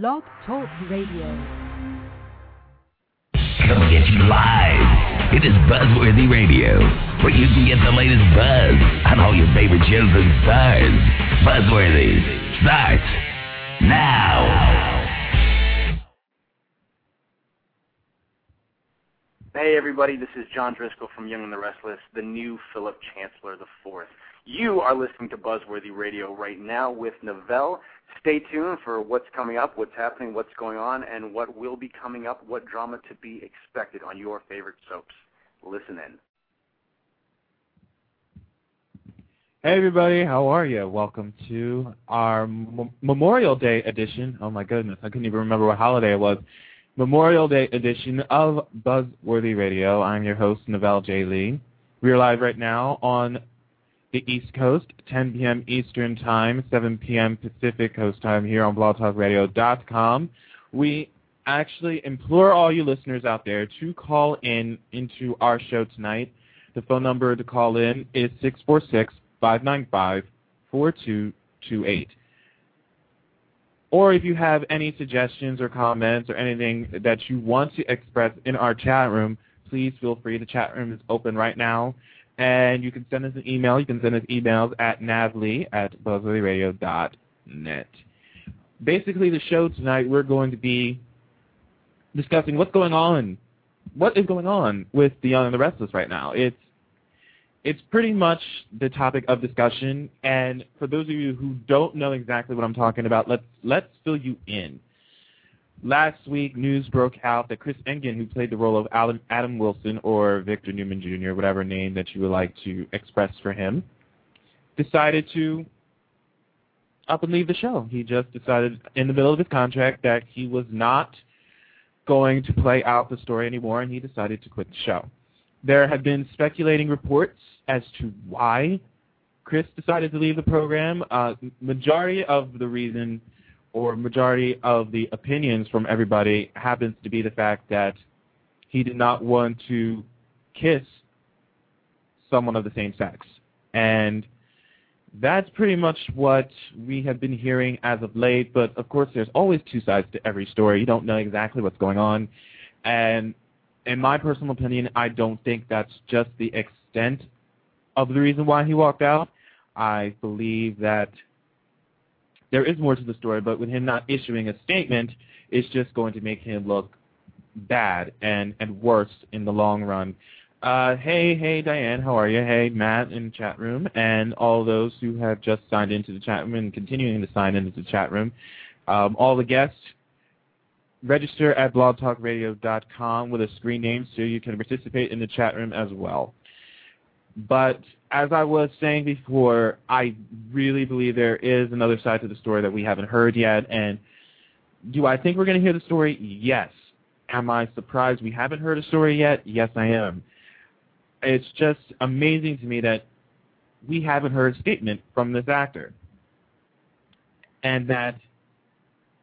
Blog Talk Radio. Coming at you live. It is Buzzworthy Radio, where you can get the latest buzz on all your favorite shows and stars. Buzzworthy starts now. Hey everybody, this is John Driscoll from Young and the Restless, the new Philip Chancellor IV. You are listening to Buzzworthy Radio right now with Novell. Stay tuned for what's coming up, what's happening, what's going on, and what will be coming up, what drama to be expected on your favorite soaps. Listen in. Hey everybody, how are you? Welcome to our M- Memorial Day edition. Oh my goodness, I couldn't even remember what holiday it was. Memorial Day edition of Buzzworthy Radio. I'm your host, Novell J. Lee. We are live right now on the East Coast, 10 p.m. Eastern Time, 7 p.m. Pacific Coast Time here on blogtalkradio.com. We actually implore all you listeners out there to call in into our show tonight. The phone number to call in is 646-595-4228. Or if you have any suggestions or comments or anything that you want to express in our chat room, please feel free. The chat room is open right now. And you can send us an email. You can send us emails at navlee at buzzworthyradio.net. Basically, the show tonight, we're going to be discussing what's going on. What is going on with The Young and the Restless right now? It's it's pretty much the topic of discussion. And for those of you who don't know exactly what I'm talking about, let's let's fill you in. Last week, news broke out that Chris Engen, who played the role of Adam, Adam Wilson or Victor Newman Jr., whatever name that you would like to express for him, decided to up and leave the show. He just decided in the middle of his contract that he was not going to play out the story anymore, and he decided to quit the show. There have been speculating reports as to why Chris decided to leave the program. Uh, majority of the reason or majority of the opinions from everybody happens to be the fact that he did not want to kiss someone of the same sex. And that's pretty much what we have been hearing as of late, but of course there's always two sides to every story. You don't know exactly what's going on. And in my personal opinion, I don't think that's just the extent of the reason why he walked out. I believe that there is more to the story, but with him not issuing a statement, it's just going to make him look bad and, and worse in the long run. Uh, hey, hey, Diane, how are you? Hey, Matt in the chat room, and all those who have just signed into the chat room and continuing to sign into the chat room. Um, all the guests, register at blogtalkradio.com with a screen name so you can participate in the chat room as well. But as I was saying before, I really believe there is another side to the story that we haven't heard yet. And do I think we're going to hear the story? Yes. Am I surprised we haven't heard a story yet? Yes, I am. It's just amazing to me that we haven't heard a statement from this actor. And that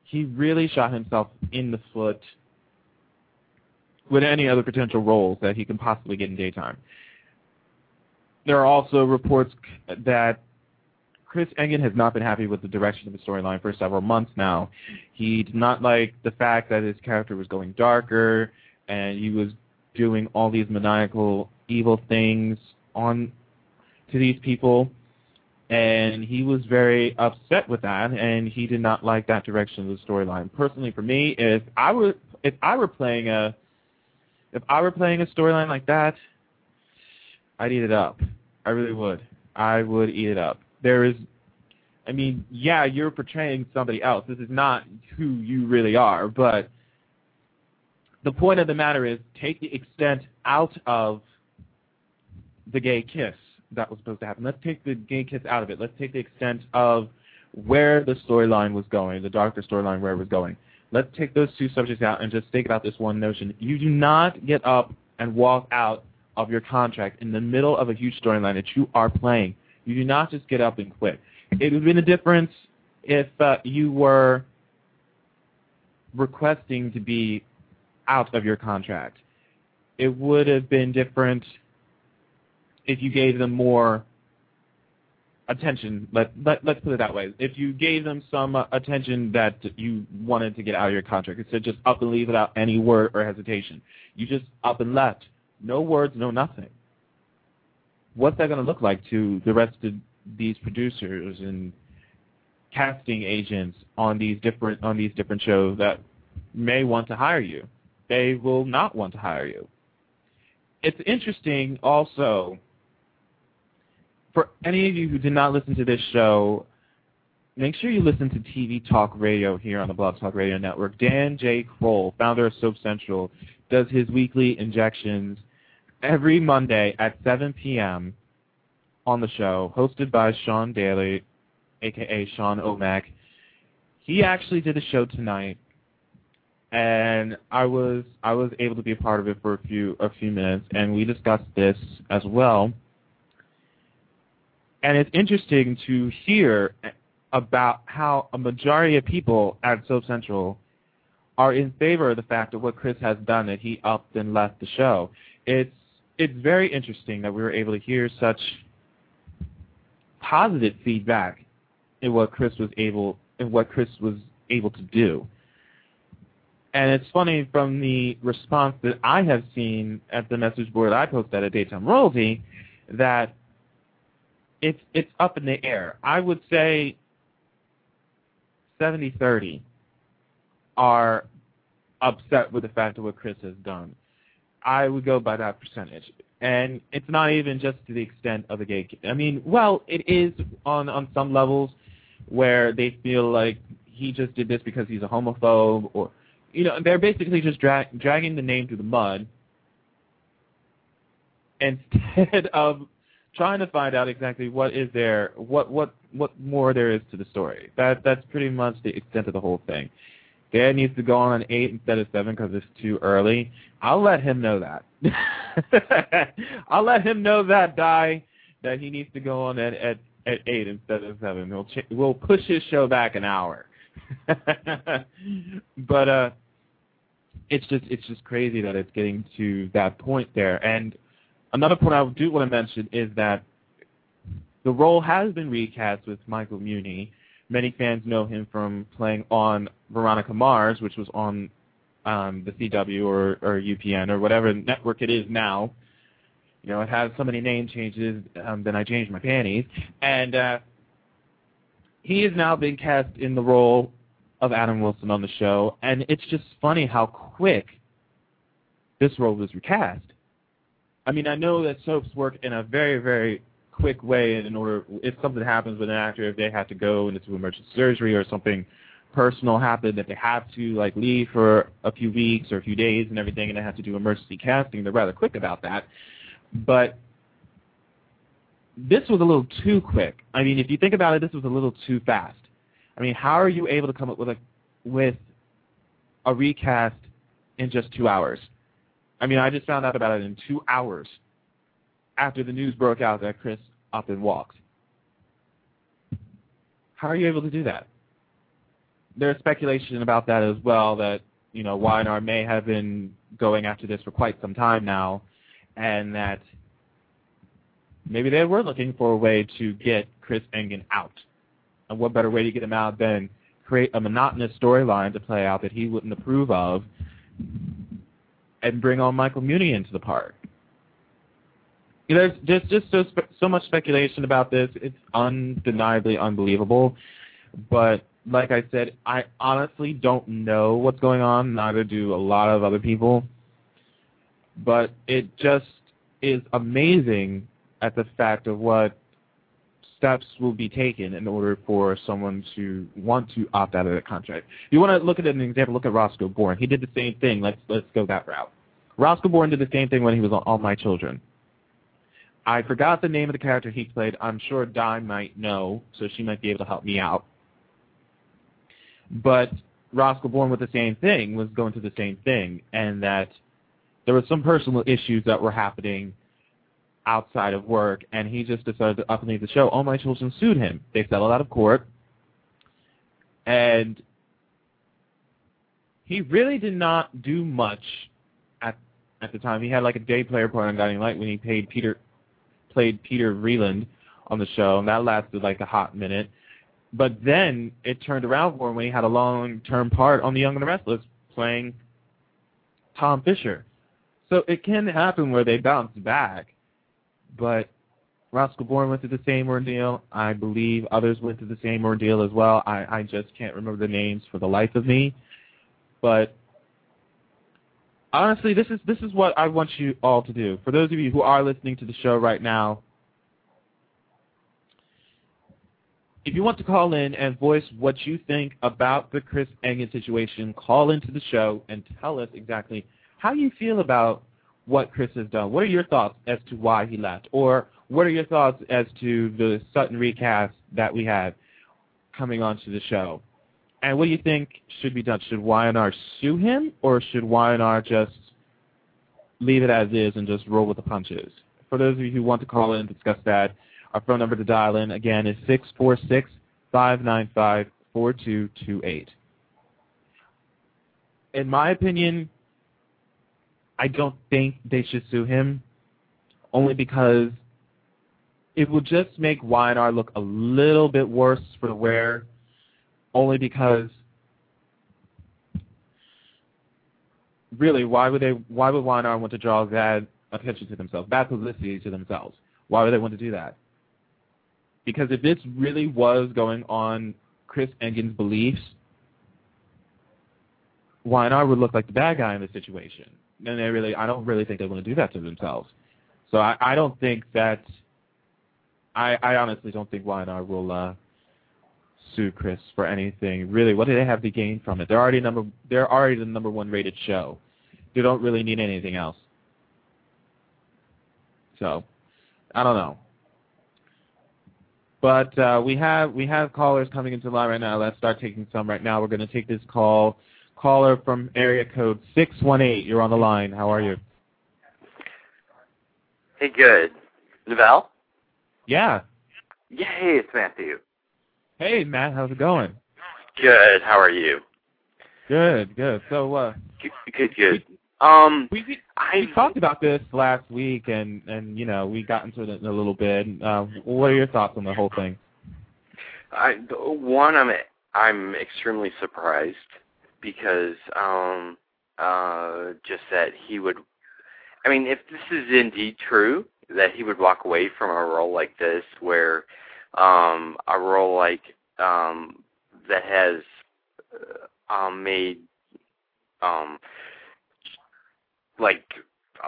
he really shot himself in the foot with any other potential roles that he can possibly get in daytime there are also reports that Chris Engen has not been happy with the direction of the storyline for several months now. He did not like the fact that his character was going darker and he was doing all these maniacal evil things on to these people and he was very upset with that and he did not like that direction of the storyline. Personally for me, if I were if I were playing a if I were playing a storyline like that, I'd eat it up. I really would. I would eat it up. There is, I mean, yeah, you're portraying somebody else. This is not who you really are, but the point of the matter is take the extent out of the gay kiss that was supposed to happen. Let's take the gay kiss out of it. Let's take the extent of where the storyline was going, the darker storyline where it was going. Let's take those two subjects out and just think about this one notion. You do not get up and walk out of your contract in the middle of a huge storyline that you are playing. You do not just get up and quit. It would have been a difference if uh, you were requesting to be out of your contract. It would have been different if you gave them more attention. Let, let let's put it that way. If you gave them some uh, attention that you wanted to get out of your contract, instead just up and leave without any word or hesitation, you just up and left, no words, no nothing. What's that going to look like to the rest of these producers and casting agents on these different on these different shows that may want to hire you? They will not want to hire you. It's interesting also for any of you who did not listen to this show, make sure you listen to TV Talk Radio here on the Blog Talk Radio Network. Dan J. Kroll, founder of Soap Central, does his weekly injections every Monday at 7 p.m. on the show, hosted by Sean Daly, aka Sean Omac. He actually did a show tonight, and I was I was able to be a part of it for a few a few minutes, and we discussed this as well. And it's interesting to hear about how a majority of people at Soap Central are in favor of the fact of what Chris has done, that he upped and left the show. It's it's very interesting that we were able to hear such positive feedback in what Chris was able in what Chris was able to do. And it's funny from the response that I have seen at the message board I posted at Daytime Royalty that it's it's up in the air. I would say 70-30 are upset with the fact of what Chris has done. I would go by that percentage. And it's not even just to the extent of the gay I mean, well, it is on on some levels where they feel like he just did this because he's a homophobe or you know, they're basically just dra- dragging the name through the mud instead of trying to find out exactly what is there, what what what more there is to the story. That that's pretty much the extent of the whole thing. Dad needs to go on an eight instead of seven because it's too early. I'll let him know that. I'll let him know that die that he needs to go on at at, at eight instead of seven. We'll ch- we'll push his show back an hour. but uh, it's just it's just crazy that it's getting to that point there. And another point I do want to mention is that the role has been recast with Michael Muhney. Many fans know him from playing on Veronica Mars, which was on um, the CW or, or UPN or whatever network it is now. You know, it has so many name changes. Um, then I changed my panties, and uh, he is now being cast in the role of Adam Wilson on the show. And it's just funny how quick this role was recast. I mean, I know that soaps work in a very, very quick way in order if something happens with an actor, if they have to go into emergency surgery or something personal happened that they have to like leave for a few weeks or a few days and everything and they have to do emergency casting, they're rather quick about that. But this was a little too quick. I mean, if you think about it, this was a little too fast. I mean, how are you able to come up with a with a recast in just two hours? I mean, I just found out about it in two hours after the news broke out that Chris up and walked. How are you able to do that? There's speculation about that as well that, you know, Y&R may have been going after this for quite some time now and that maybe they were looking for a way to get Chris Engen out. And what better way to get him out than create a monotonous storyline to play out that he wouldn't approve of and bring on Michael Muhney into the part. You know, there's just just so so much speculation about this. It's undeniably unbelievable, but like I said, I honestly don't know what's going on. Neither do a lot of other people. But it just is amazing at the fact of what steps will be taken in order for someone to want to opt out of the contract. You want to look at an example, look at Roscoe Born. He did the same thing. Let's let's go that route. Roscoe Born did the same thing when he was on All My Children. I forgot the name of the character he played. I'm sure Di might know, so she might be able to help me out. But Roscoe Born with the same thing was going through the same thing, and that there were some personal issues that were happening outside of work, and he just decided to up and leave the show. All My Children sued him. They settled out of court, and he really did not do much at at the time. He had like a day player part on Guiding Light when he played Peter played Peter Vreeland on the show, and that lasted like a hot minute. But then it turned around for him when he had a long-term part on The Young and the Restless playing Tom Fisher. So it can happen where they bounce back, but Roscoe Born went through the same ordeal. I believe others went through the same ordeal as well. I, I just can't remember the names for the life of me. But honestly, this is this is what I want you all to do. For those of you who are listening to the show right now, if you want to call in and voice what you think about the Chris Engen situation, call into the show and tell us exactly how you feel about what Chris has done. What are your thoughts as to why he left? Or what are your thoughts as to the Sutton recast that we had coming onto the show? And what do you think should be done? Should Y&R sue him, or should Y&R just leave it as is and just roll with the punches? For those of you who want to call in and discuss that, our phone number to dial in, again, is 646-595-4228. In my opinion, I don't think they should sue him, only because it will just make Y&R look a little bit worse for the wear, only because really, why would they? Why would Y&R want to draw that attention to themselves, bad publicity to themselves? Why would they want to do that? Because if this really was going on Chris Engen's beliefs, Y&R would look like the bad guy in the situation. And they really, I don't really think they want to do that to themselves. So I, I don't think that I, I honestly don't think Y&R will uh, sue Chris for anything. Really, what do they have to gain from it? They're already number. They're already the number one rated show. They don't really need anything else. So, I don't know. But uh, we have we have callers coming into line right now. Let's start taking some right now. We're going to take this call. Caller from area code 618. You're on the line. How are you? Hey, good. Novell? Yeah. Yay, it's Matthew. Hey, Matt. How's it going? Good. How are you? Good, good. So, uh, good, good. good. Um, we, we, we talked about this last week, and and you know we got into it a little bit. Uh, what are your thoughts on the whole thing? I one, I'm I'm extremely surprised because um uh just that he would. I mean, if this is indeed true, that he would walk away from a role like this, where um a role like um that has um made um like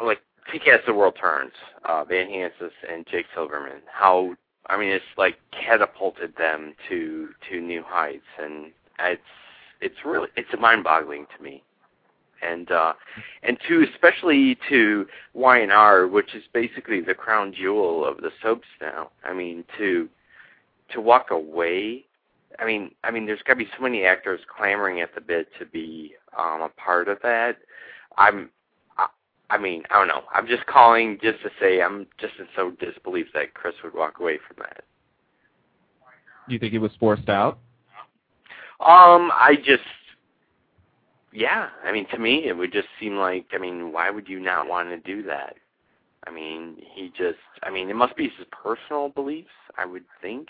like take as the world turns, uh, Van Hansis and Jake Silbermann. How I mean, it's like catapulted them to to new heights, and it's it's really it's mind-boggling to me. And uh, and to especially to Y&R, which is basically the crown jewel of the soaps now. I mean, to to walk away. I mean, I mean, there's got to be so many actors clamoring at the bit to be um, a part of that. I'm I mean, I don't know. I'm just calling just to say I'm just in so disbelief that Chris would walk away from that. Do you think it was forced out? Um, I just, yeah. I mean, to me, it would just seem like, I mean, why would you not want to do that? I mean, he just, I mean, it must be his personal beliefs, I would think.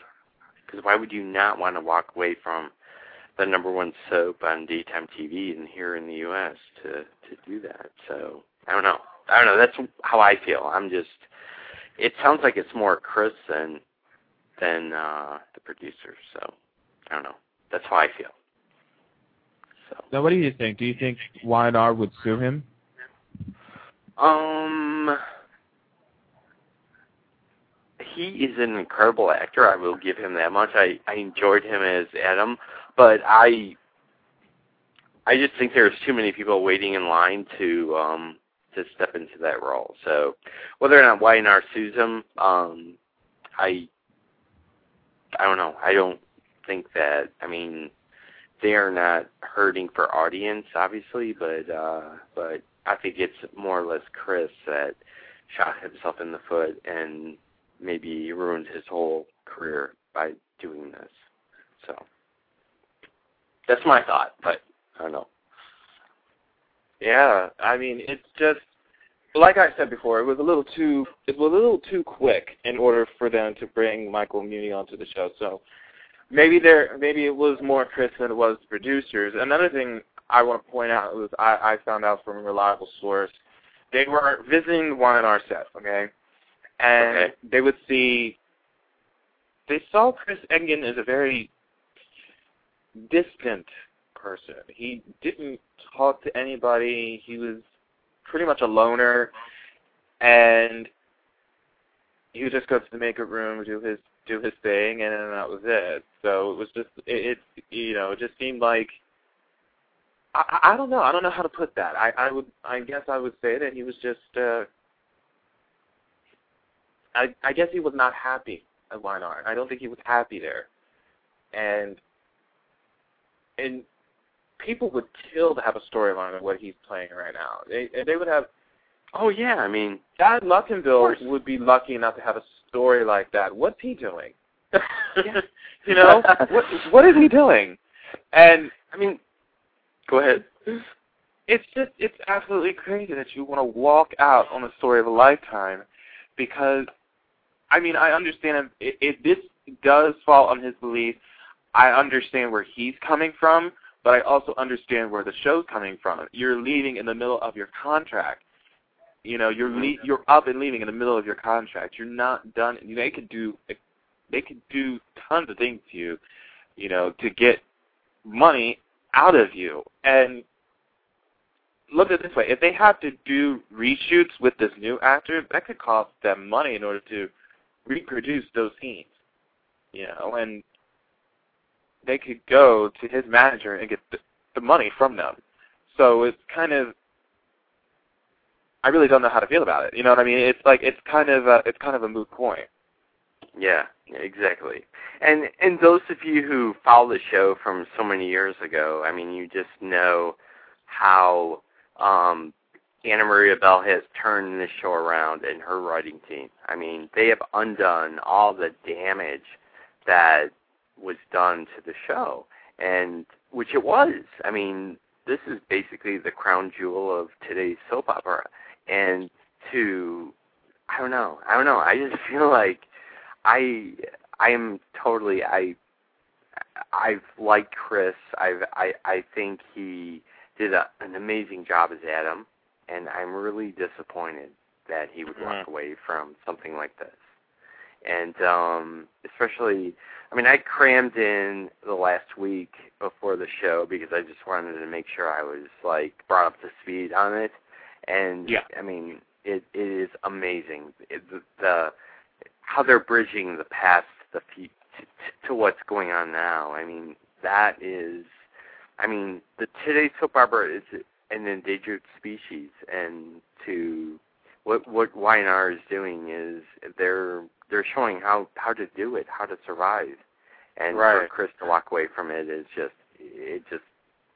Because why would you not want to walk away from the number one soap on daytime TV and here in the U.S. to to do that? So I don't know. I don't know. That's how I feel. I'm just. It sounds like it's more Chris than than uh, the producer. So I don't know. That's how I feel. So. Now, what do you think? Do you think Y&R would sue him? Um, he is an incredible actor. I will give him that much. I I enjoyed him as Adam, but I I just think there's too many people waiting in line to um to step into that role. So whether or not Y&R sues um, I I don't know. I don't think that. I mean, they are not hurting for audience, obviously, but uh, but I think it's more or less Chris that shot himself in the foot and maybe ruined his whole career by doing this. So that's my thought, but I don't know. Yeah, I mean, it's just like I said before, it was a little too it was a little too quick in order for them to bring Michael Muhney onto the show. So maybe there maybe it was more Chris than it was the producers. Another thing I want to point out was I, I found out from a reliable source they were visiting in our set, okay, and Okay. they would see they saw Chris Engen as a very distant person. He didn't talk to anybody. He was pretty much a loner, and he would just go to the makeup room, do his do his thing, and then that was it. So it was just it, it you know it just seemed like I, I I don't know I don't know how to put that. I I would I guess I would say that he was just uh I I guess he was not happy at Y&R. I don't think he was happy there, and and people would kill to have a storyline of what he's playing right now. They they would have Oh yeah, I mean, Thad Luckinbill would be lucky enough to have a story like that. What's he doing? you know, what what is he doing? And I mean, go ahead. it's just it's absolutely crazy that you want to walk out on the story of a lifetime because I mean I understand if, if this does fall on his belief, I understand where he's coming from, but I also understand where the show's coming from. You're leaving in the middle of your contract. You know, you're le- you're up and leaving in the middle of your contract. You're not done. They could do they could do tons of things to you, you know, to get money out of you. And look at it this way: if they have to do reshoots with this new actor, that could cost them money in order to reproduce those scenes. You know, and they could go to his manager and get the, the money from them. So it's kind of I really don't know how to feel about it. You know what I mean? It's like it's kind of a, it's kind of a moot point. Yeah, exactly. And and those of you who follow the show from so many years ago, I mean, you just know how um, Anna Maria Bell has turned this show around and her writing team. I mean, they have undone all the damage that was done to the show, and which it was. I mean, this is basically the crown jewel of today's soap opera, and to I don't know, I don't know. I just feel like I I am totally I I've liked Chris. I've I I think he did a, an amazing job as Adam, and I'm really disappointed that he would walk Mhm. away from something like this. And um especially I mean I crammed in the last week before the show because I just wanted to make sure I was like brought up to speed on it. And Yeah. I mean it it is amazing. It, the, the how they're bridging the past the fe- to, to what's going on now. I mean, that is, I mean, the today's soap opera is an endangered species, and to what what YNR is doing is they're they're showing how how to do it, how to survive, and for Chris to walk away from it is just it just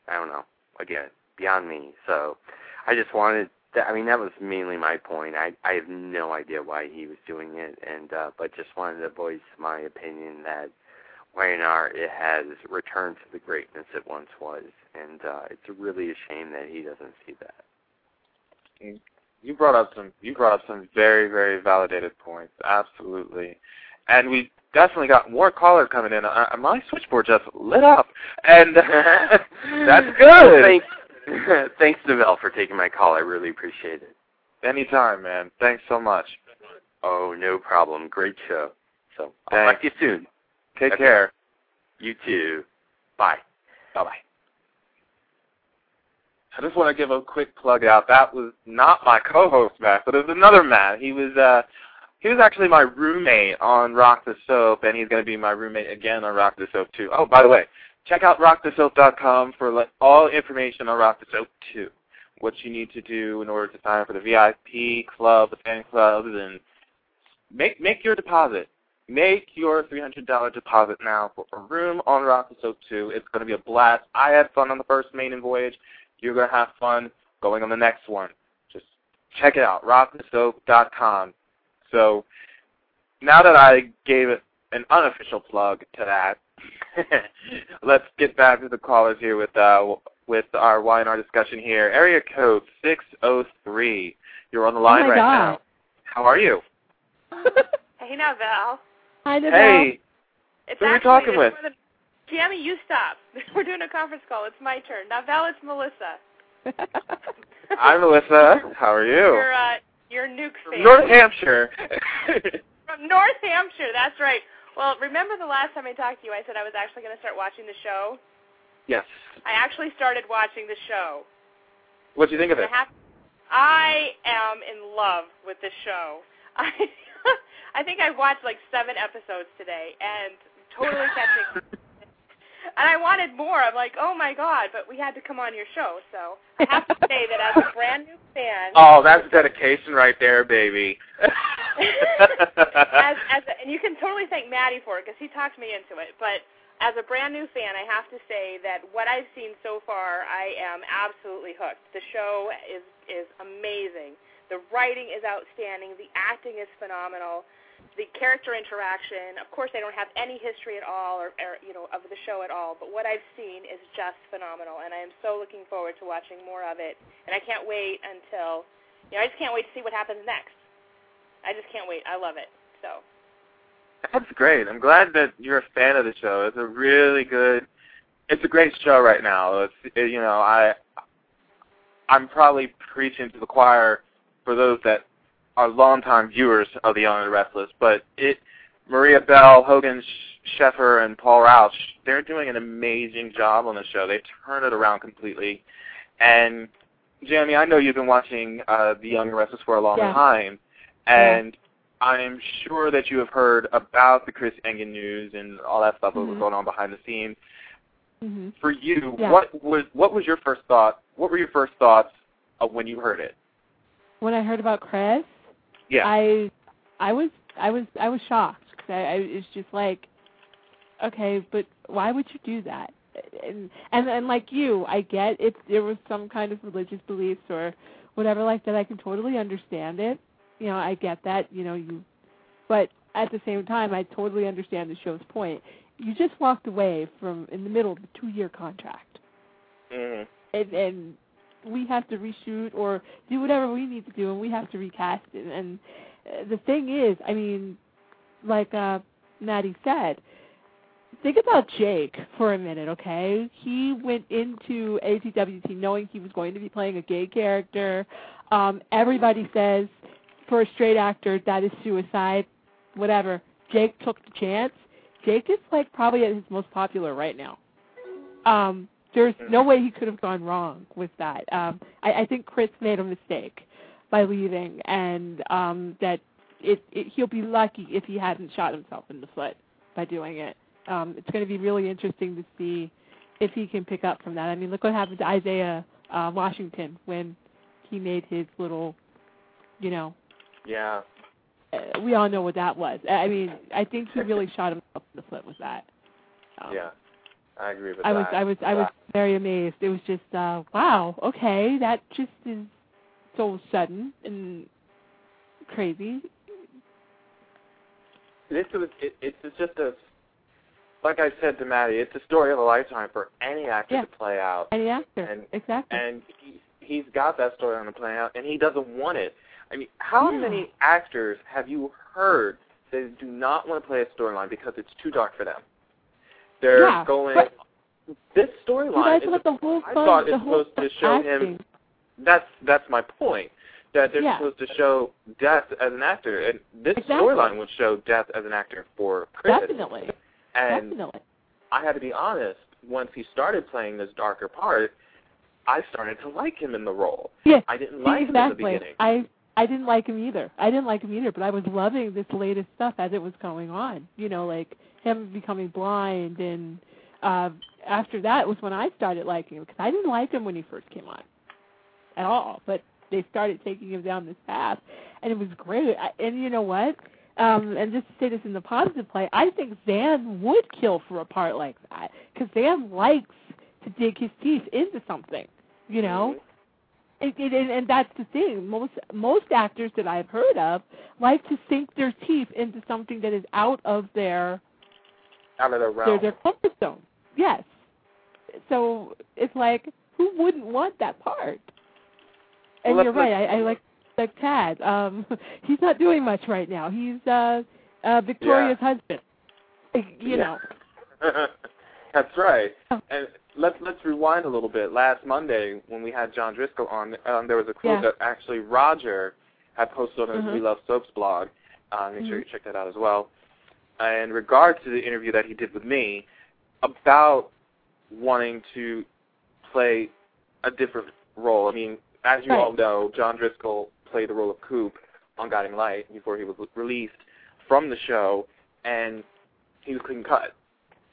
I don't know again beyond me. So I just wanted that, I mean that was mainly my point. I I have no idea why he was doing it, and uh, but just wanted to voice my opinion that YNR it has returned to the greatness it once was, and uh, it's really a shame that he doesn't see that. You brought up some you brought up some very very validated points. Absolutely, and we definitely got more callers coming in. Uh, my switchboard just lit up, and that's good. Thanks, thanks, Novell, for taking my call. I really appreciate it. Anytime, man. Thanks so much. Oh, no problem. Great show. So I'll talk to you soon. Take Okay. care. You too. Bye. Bye bye. I just want to give a quick plug out. That was not my co-host Matt, but it was another Matt. He was uh he was actually my roommate on Rock the Soap, and he's going to be my roommate again on Rock the Soap too. Oh, by the way, check out rockthesoap.com for like, all information on Rock the Soap too. What you need to do in order to sign up for the VIP club, the fan clubs, and make make your deposit. Make your $300 deposit now for a room on Rock the Soap 2. It's going to be a blast. I had fun on the first maiden voyage. You're going to have fun going on the next one. Just check it out, rockthesoap.com. So now that I gave it an unofficial plug to that, let's get back to the callers here with uh, with our Y&R discussion here. Area code 603. You're on the line oh my right God. now. How are you? Hey, now, Val. Hi, Nabel. Hey, It's Who are you talking it's with? more than- Jamie, you stop. We're doing a conference call. It's my turn. Now, Val, it's Melissa. I'm Melissa. How are you? You're, uh, you're Nuke fan. North Hampshire. From North Hampshire, that's right. Well, remember the last time I talked to you, I said I was actually going to start watching the show? yes. I actually started watching the show. What do you think of I, it? have, I am in love with the show. I I think I've watched like seven episodes today and totally catching. and I wanted more. I'm like, oh my god! But we had to come on your show, so I have to say that as a brand new fan, Oh, that's dedication right there, baby. as as a, and you can totally thank Maddie for it because he talked me into it. But as a brand new fan, I have to say that what I've seen so far, I am absolutely hooked. The show is is amazing. The writing is outstanding. The acting is phenomenal. The character interaction, of course, I don't have any history at all, or, or you know, of the show at all. But what I've seen is just phenomenal, and I am so looking forward to watching more of it. And I can't wait until, you know, I just can't wait to see what happens next. I just can't wait. I love it. So. That's great. I'm glad that you're a fan of the show. It's a really good. It's a great show right now. It's it, you know I. I'm probably preaching to the choir for those that are longtime viewers of The Young and the Restless, but it. Maria Bell, Hogan Sh- Sheffer, and Paul Rauch, they're doing an amazing job on the show. They turn it around completely. And Jamie, I know you've been watching uh, The Young and the Restless for a long Yeah. time, and I'm sure that you have heard about the Chris Engen news and all that stuff that was Mhm. going on behind the scenes. hmm For you, Yeah. what was what was your first thought? What were your first thoughts of when you heard it? When I heard about Chris, Yeah. I, I was, I was, I was shocked. 'cause I, I it's just like, okay, but why would you do that? And and and like you, I get if there was some kind of religious beliefs or whatever like that. I can totally understand it. You know, I get that. You know, you, but at the same time, I totally understand the show's point. You just walked away from in the middle of a two-year contract. Mhm. and, and we have to reshoot or do whatever we need to do, and we have to recast it. And uh, the thing is, I mean, like uh, Maddie said, think about Jake for a minute, okay? He went into ATWT knowing he was going to be playing a gay character. Um, everybody says for a straight actor that is suicide. Whatever. Jake took the chance. Jake is like probably at his most popular right now. Um, there's no way he could have gone wrong with that. Um, I, I think Chris made a mistake by leaving, and um, that it, it he'll be lucky if he hadn't shot himself in the foot by doing it. Um, it's going to be really interesting to see if he can pick up from that. I mean, look what happened to Isaiah uh, Washington when he made his little, you know, Yeah. uh, we all know what that was. I mean, I think he really shot himself in the foot with that. Um, Yeah. I agree with I that. was I was I was very amazed. It was just uh wow, okay, that just is so sudden and crazy. This was it, it's just a like I said to Maddie, it's a story of a lifetime for any actor Yeah. to play out. Any actor. And- exactly. and he, he's got that story on the play out, and he doesn't want it. I mean, how Yeah. many actors have you heard that do not want to play a storyline because it's too dark for them? They're Yeah, going. this storyline guys is. the whole I thought it's supposed to show him. That's that's my point. That they're Yeah. supposed to show death as an actor, and this Exactly. storyline would show death as an actor for Chris. Definitely. And Definitely. I had to be honest. Once he started playing this darker part, I started to like him in the role. Yeah. I didn't like him in the beginning. I I didn't like him either. I didn't like him either, but I was loving this latest stuff as it was going on. You know, like him becoming blind and uh after that was when I started liking him because I didn't like him when he first came on at all, but they started taking him down this path and it was great. I, and you know what? Um and just to say this in the positive play, I think Zan would kill for a part like that cuz Zan likes to dig his teeth into something, you know? It, it, and, and that's the thing. Most most actors that I've heard of like to sink their teeth into something that is out of their out of their, realm. their comfort zone. Yes. So it's like, who wouldn't want that part? And Well, you're right. I, I like like Thad. Um, he's not doing much right now. He's uh, uh, Victoria's husband. Like, You Yeah. know. That's right. Oh. And let's let's rewind a little bit. Last Monday when we had John Driscoll on, um, there was a quote Yeah. that actually Roger had posted on his Mhm. We Love Soaps blog. Uh, make sure Mhm. you check that out as well. In regard to the interview that he did with me about wanting to play a different role. I mean, as you Right. all know, John Driscoll played the role of Coop on Guiding Light before he was released from the show, and he was clean cut.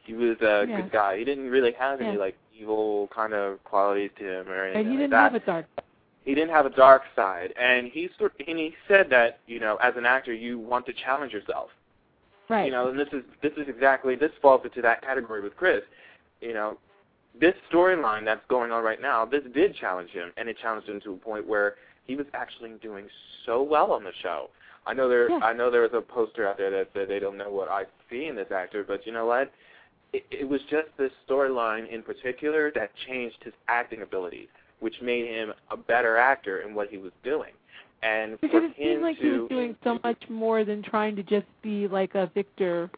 He was a Yeah. good guy. He didn't really have any Yeah. like evil kind of qualities to him or anything And he didn't that. have a dark. he didn't have a dark side, and he sort and he said that you know as an actor you want to challenge yourself. Right. You know, and this is this is exactly this falls into that category with Chris. You know, this storyline that's going on right now, this did challenge him, and it challenged him to a point where he was actually doing so well on the show. I know there Yeah. I know there was a poster out there that said they don't know what I see in this actor, but you know what? It, it was just this storyline in particular that changed his acting abilities, which made him a better actor in what he was doing. And because it seemed like to he was doing so much more than trying to just be like a Victor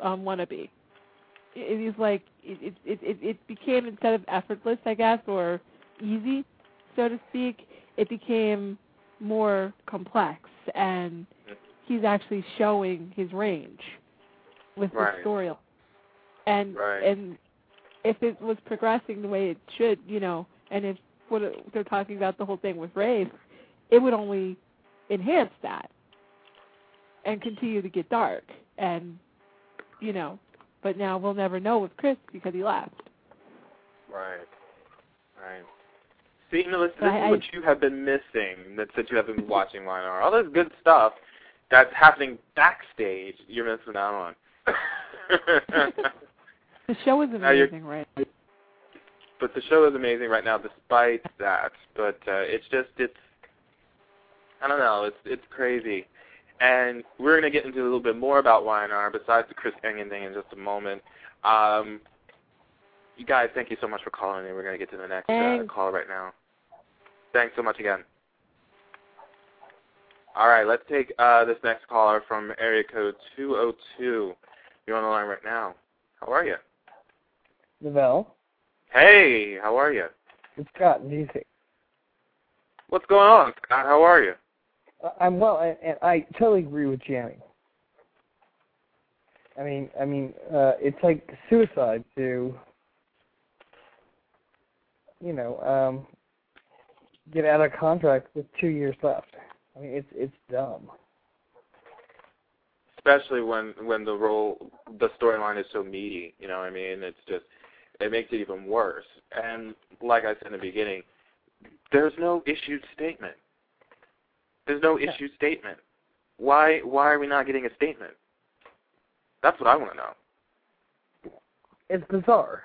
um, wannabe. It, it was like it, it it it became instead of effortless, I guess, or easy, so to speak, it became more complex, and he's actually showing his range with Right. the story. And Right. and if it was progressing the way it should, you know, and if what they're talking about the whole thing with Rafe, it would only enhance that and continue to get dark and you know but now we'll never know with chris because he left Right. Right. See, Melissa, this But I- is what you have been missing. That that you have been watching YNR. All this good stuff that's happening backstage, you're missing out on. the show is amazing right but the show is amazing right now, despite that. But uh, it's just it's I don't know, it's it's crazy. And we're gonna get into a little bit more about YNR besides the Chris Engen thing in just a moment. Um, you guys, thank you so much for calling in. We're gonna get to the next uh, call right now. Thanks so much again. All right, let's take uh, this next caller from area code 202. You're on the line right now. How are you? Novell, Hey, how are you? it's Scott in DC. What's going on, Scott? How are you? I'm well, and, and I totally agree with Jamie. I mean, I mean, uh, it's like suicide to, you know, um, get out of contract with two years left. I mean, it's it's dumb. Especially when when the role, the storyline is so meaty. You know what I mean? It's just it makes it even worse. And like I said in the beginning, there's no issued statement. There's no Yeah. issued statement. Why why are we not getting a statement? That's what I want to know. It's bizarre.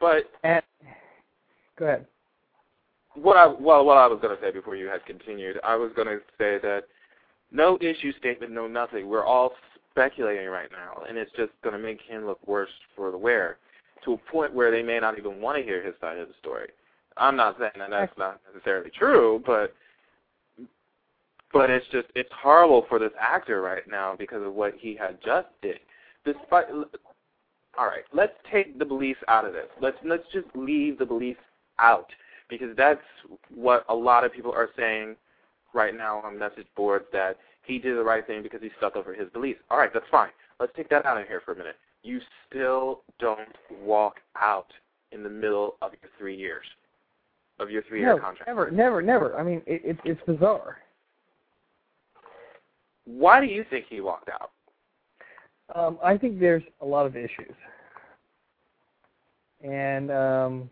But And go ahead. what I well what I was going to say before you had continued, I was going to say that no issue statement, no nothing. We're all speculating right now, and it's just going to make him look worse for the wearer to a point where they may not even want to hear his side of the story. I'm not saying that that's not necessarily true, but but it's just it's horrible for this actor right now because of what he had just did. Despite all right, let's take the beliefs out of this. Let's let's just leave the beliefs out because that's what a lot of people are saying right now on message boards that he did the right thing because he stuck over his beliefs. All right, that's fine. Let's take that out of here for a minute. You still don't walk out in the middle of your three years of your three-year no, contract. never, never, never. I mean, it, it, it's bizarre. Why do you think he walked out? Um, I think there's a lot of issues, and um,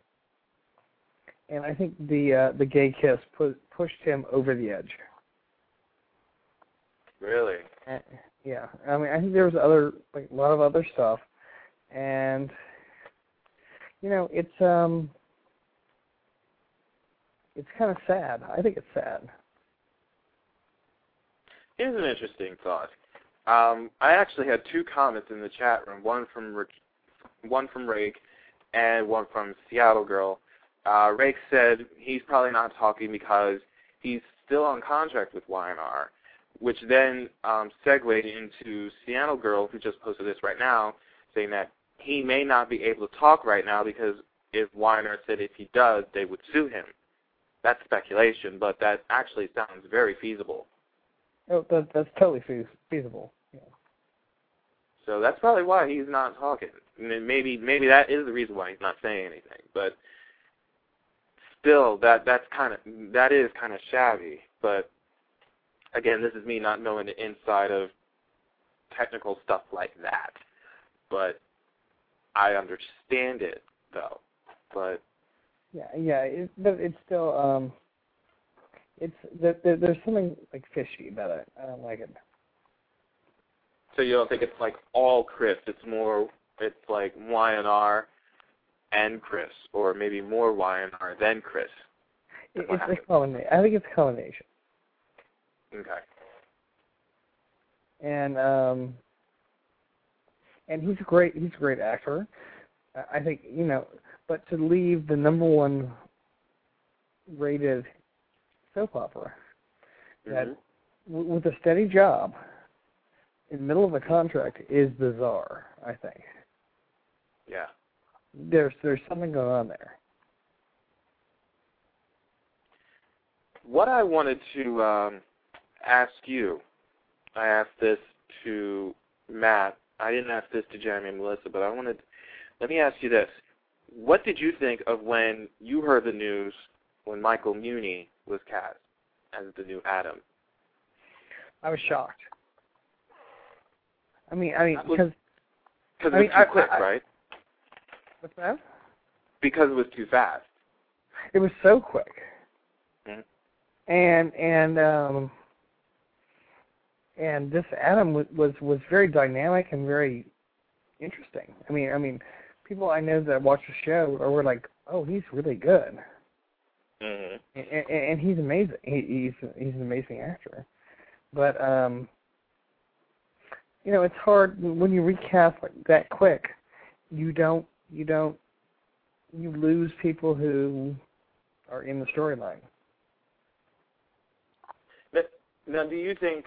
and I think the uh, the gay kiss pu- pushed him over the edge. Really? Uh, yeah, I mean, I think there was other like a lot of other stuff, and you know, it's um, it's kind of sad. I think it's sad. Here's an interesting thought. Um, I actually had two comments in the chat room, one from Rick, one from Rake, and one from Seattle Girl. uh, Rake said he's probably not talking because he's still on contract with YNR, which then um, segued into Seattle Girl, who just posted this right now, saying that he may not be able to talk right now because if YNR said if he does, they would sue him. That's speculation, but that actually sounds very feasible. Oh, that, that's totally fe- feasible. Yeah. So that's probably why he's not talking. Maybe maybe that is the reason why he's not saying anything. But still, that that's kind of that is kind of shabby. But again, this is me not knowing the inside of technical stuff like that. But I understand it though. But yeah, yeah, it, but it's still um, it's there, there, there's something like fishy about it. I don't like it. So you don't think it's like all Chris? It's more, it's like Y and R and Chris, or maybe more Y and R than Chris. It, it's a combination. I think it's a combination. Okay. And um, and he's a great he's a great actor. I think you know, but to leave the number one rated soap opera mm-hmm. that w- with a steady job in the middle of a contract is bizarre. I think. Yeah. There's there's something going on there. What I wanted to um, ask you, I asked this to Matt. I didn't ask this to Jeremy and Melissa, but I wanted. Let me ask you this: What did you think of when you heard the news when Michael Muhney was cast as the new Adam? I was shocked. I mean, I mean, because because it I was mean, too I- quick, I- right? what's that? Because it was too fast. It was so quick. Mhm. And and um and this Adam was, was was very dynamic and very interesting. I mean, I mean, people I know that watch the show are were like, "Oh, he's really good," hmm and, and, and he's amazing. He, he's he's an amazing actor. But um, you know, it's hard when you recast like that quick. You don't you don't you lose people who are in the storyline. Now, do you think,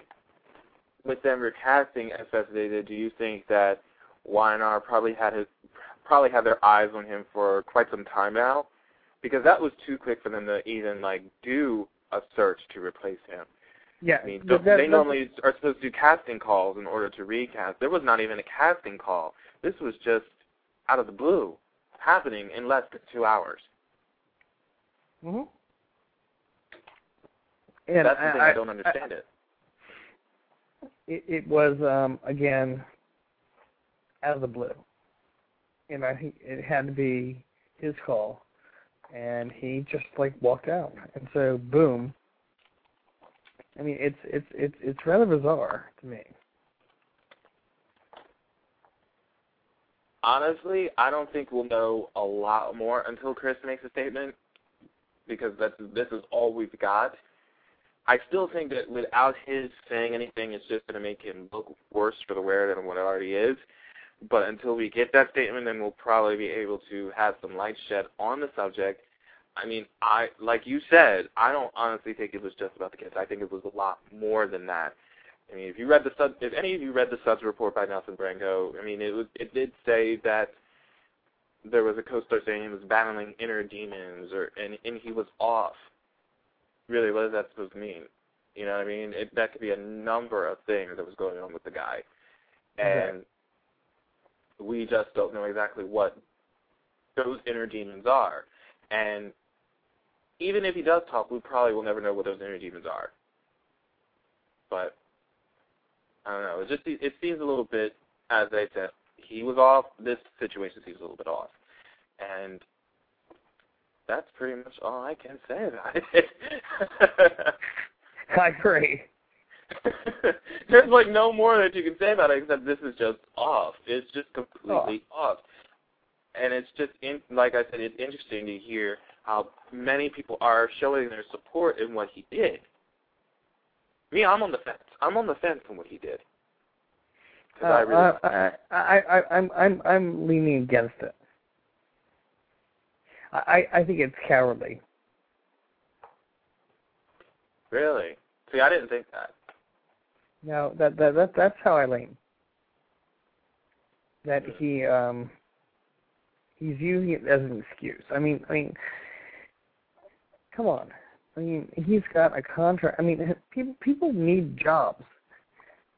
with them recasting SS Data, do you think that Y&R probably had his probably had their eyes on him for quite some time now? Because that was too quick for them to even like do a search to replace him. Yeah, I mean, that- they normally are supposed to do casting calls in order to recast. There was not even a casting call. This was just out of the blue, happening in less than two hours. Mhm. And That's the thing I, I, don't understand it. it. It was um again out of the blue, and I think it had to be his call, and he just like walked out, and so boom. I mean, it's it's it's it's rather bizarre to me. Honestly, I don't think we'll know a lot more until Chris makes a statement, because that's this is all we've got. I still think that without his saying anything, it's just going to make him look worse for the wearer than what it already is. But until we get that statement, then we'll probably be able to have some light shed on the subject. I mean, I like you said, I don't honestly think it was just about the kids. I think it was a lot more than that. I mean, if you read the sub, if any of you read the subs report by Nelson Branco, I mean, it was it did say that there was a co-star saying he was battling inner demons, or and and he was off. Really, what is that supposed to mean? You know what I mean? It, that could be a number of things that was going on with the guy, and we just don't know exactly what those inner demons are. And even if he does talk, we probably will never know what those inner demons are. But I don't know. It just it seems a little bit, as I said, he was off. This situation seems a little bit off, and that's pretty much all I can say about it. I agree. There's like no more that you can say about it except this is just off. It's just completely off. And it's just in, like I said, it's interesting to hear how many people are showing their support in what he did. Me, I'm on the fence. I'm on the fence on what he did. 'Cause I really, uh, I, I, I, I'm, I'm, I'm leaning against it. I I think it's cowardly. Really? See, I didn't think that. No, that that, that that's how I lean. That he um he's using it as an excuse. I mean, I mean, come on. I mean, he's got a contract. I mean, people people need jobs,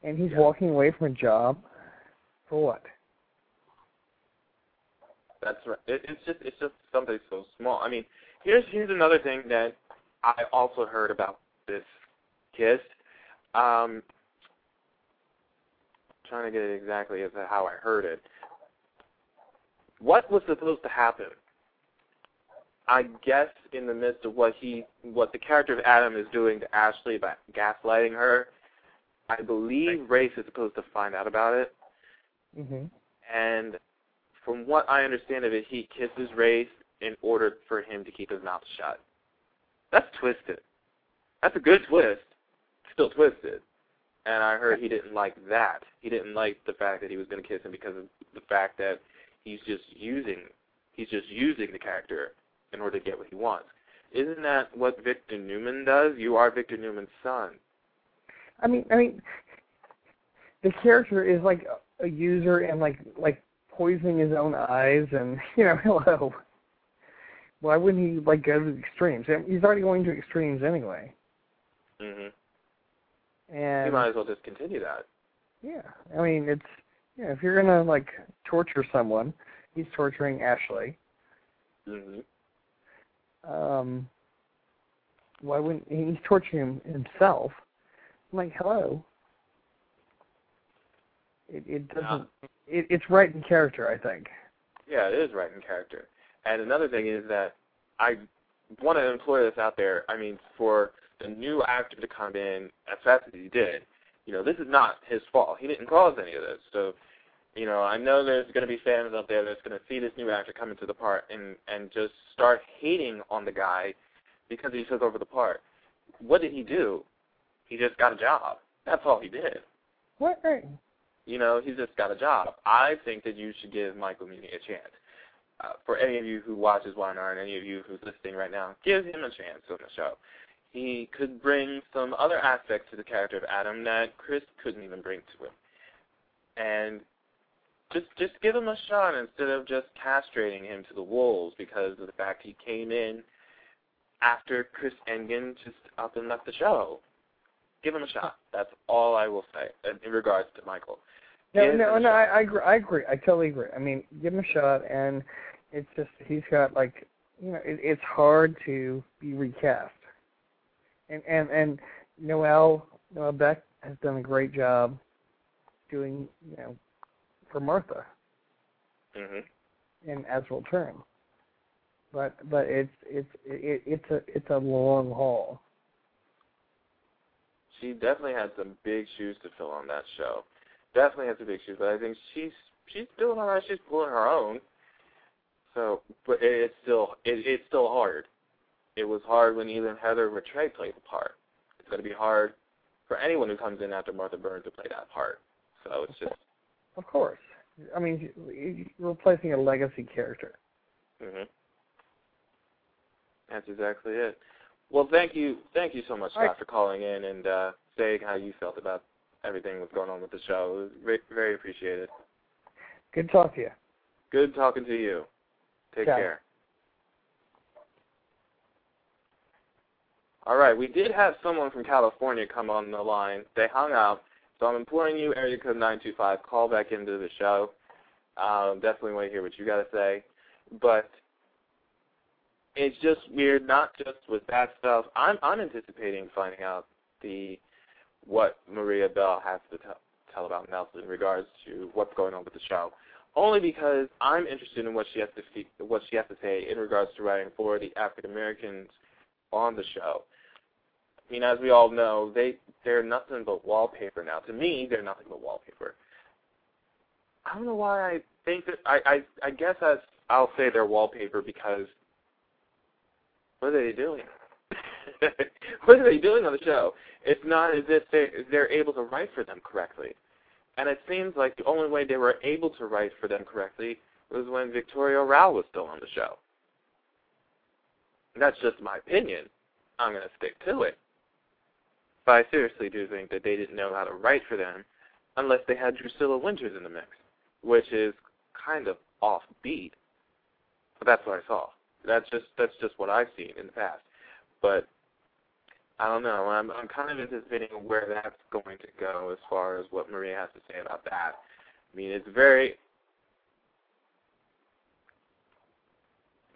and he's Yeah. walking away from a job for what? That's right. It, it's just it's just something so small. I mean, here's here's another thing that I also heard about this kiss. Um, trying to get it exactly as how I heard it. What was supposed to happen? I guess in the midst of what he, what the character of Adam is doing to Ashley by gaslighting her, I believe Rafe is supposed to find out about it Mhm. and from what I understand of it, he kisses Rafe in order for him to keep his mouth shut. That's twisted. That's a good twist. Still twisted. And I heard he didn't like that. He didn't like the fact that he was going to kiss him because of the fact that he's just using he's just using the character in order to get what he wants. Isn't that what Victor Newman does? You are Victor Newman's son. I mean, I mean, the character is like a- user and like like poisoning his own eyes, and you know, hello. Why wouldn't he like go to the extremes? He's already going to extremes anyway. Mhm. And might as well just continue that. yeah, I mean, it's yeah. If you're gonna like torture someone, he's torturing Ashley. Mhm. Um, why wouldn't he's torturing him himself? I'm like, hello. It it doesn't. It, it's right in character, I think. Yeah, it is right in character. And another thing is that I want to employ this out there. I mean, for the new actor to come in as fast as he did, you know, this is not his fault. He didn't cause any of this. So, you know, I know there's going to be fans out there that's going to see this new actor come into the part and and just start hating on the guy because he took over the part. What did he do? He just got a job. That's all he did. What? You know, he just got a job. I think that you should give Michael Muhney a chance. Uh, for any of you who watches Y&R and any of you who's listening right now, give him a chance on the show. He could bring some other aspects to the character of Adam that Chris couldn't even bring to him. And just just give him a shot instead of just castrating him to the wolves because of the fact he came in after Chris Engen just up and left the show. Give him a shot. That's all I will say in- regards to Michael. No, Give no, no. I, I agree. I agree. I totally agree. I mean, give him a shot, and it's just he's got like, you know, it, it's hard to be recast. And and and Noelle Noelle Beck has done a great job doing, you know, for Martha Mhm. in As Will Turn. But but it's it's it, it's a it's a long haul. she definitely had some big shoes to fill on that show. Definitely had some big shoes, but I think she's she's doing all right. She's pulling her own. So, but it's still it, it's still hard. It was hard when even Heather Rattray played the part. It's going to be hard for anyone who comes in after Martha Byrne to play that part. So it's just. Of course. I mean, you're replacing a legacy character. hmm That's exactly it. Well, thank you, thank you so much, All right. Scott, for calling in and uh, saying how you felt about everything that's going on with the show. It was very, appreciated. Good talk to you. Good talking to you. Take Ciao. care. All right, we did have someone from California come on the line. They hung up, so I'm imploring you, area code 925, call back into the show. Um, definitely want to hear what you got to say. But it's just weird, not just with that stuff. I'm I'm anticipating finding out the what Maria Bell has to tell, tell about Nelson in regards to what's going on with the show only because I'm interested in what she has to what she has to say in regards to writing for the African Americans on the show. I mean, as we all know, they they're nothing but wallpaper now. To me, they're nothing but wallpaper. I don't know why I think that I I, I guess as I'll say they're wallpaper because what are they doing? what are they doing on the show? It's not as if they they're able to write for them correctly. And it seems like the only way they were able to write for them correctly was when Victoria Rowell was still on the show. That's just my opinion. I'm going to stick to it. But I seriously do think that they didn't know how to write for them unless they had Drusilla Winters in the mix, which is kind of offbeat. But that's what I saw. That's just that's just what I've seen in the past. But I don't know. I'm I'm kind of anticipating where that's going to go as far as what Maria has to say about that. I mean, it's very.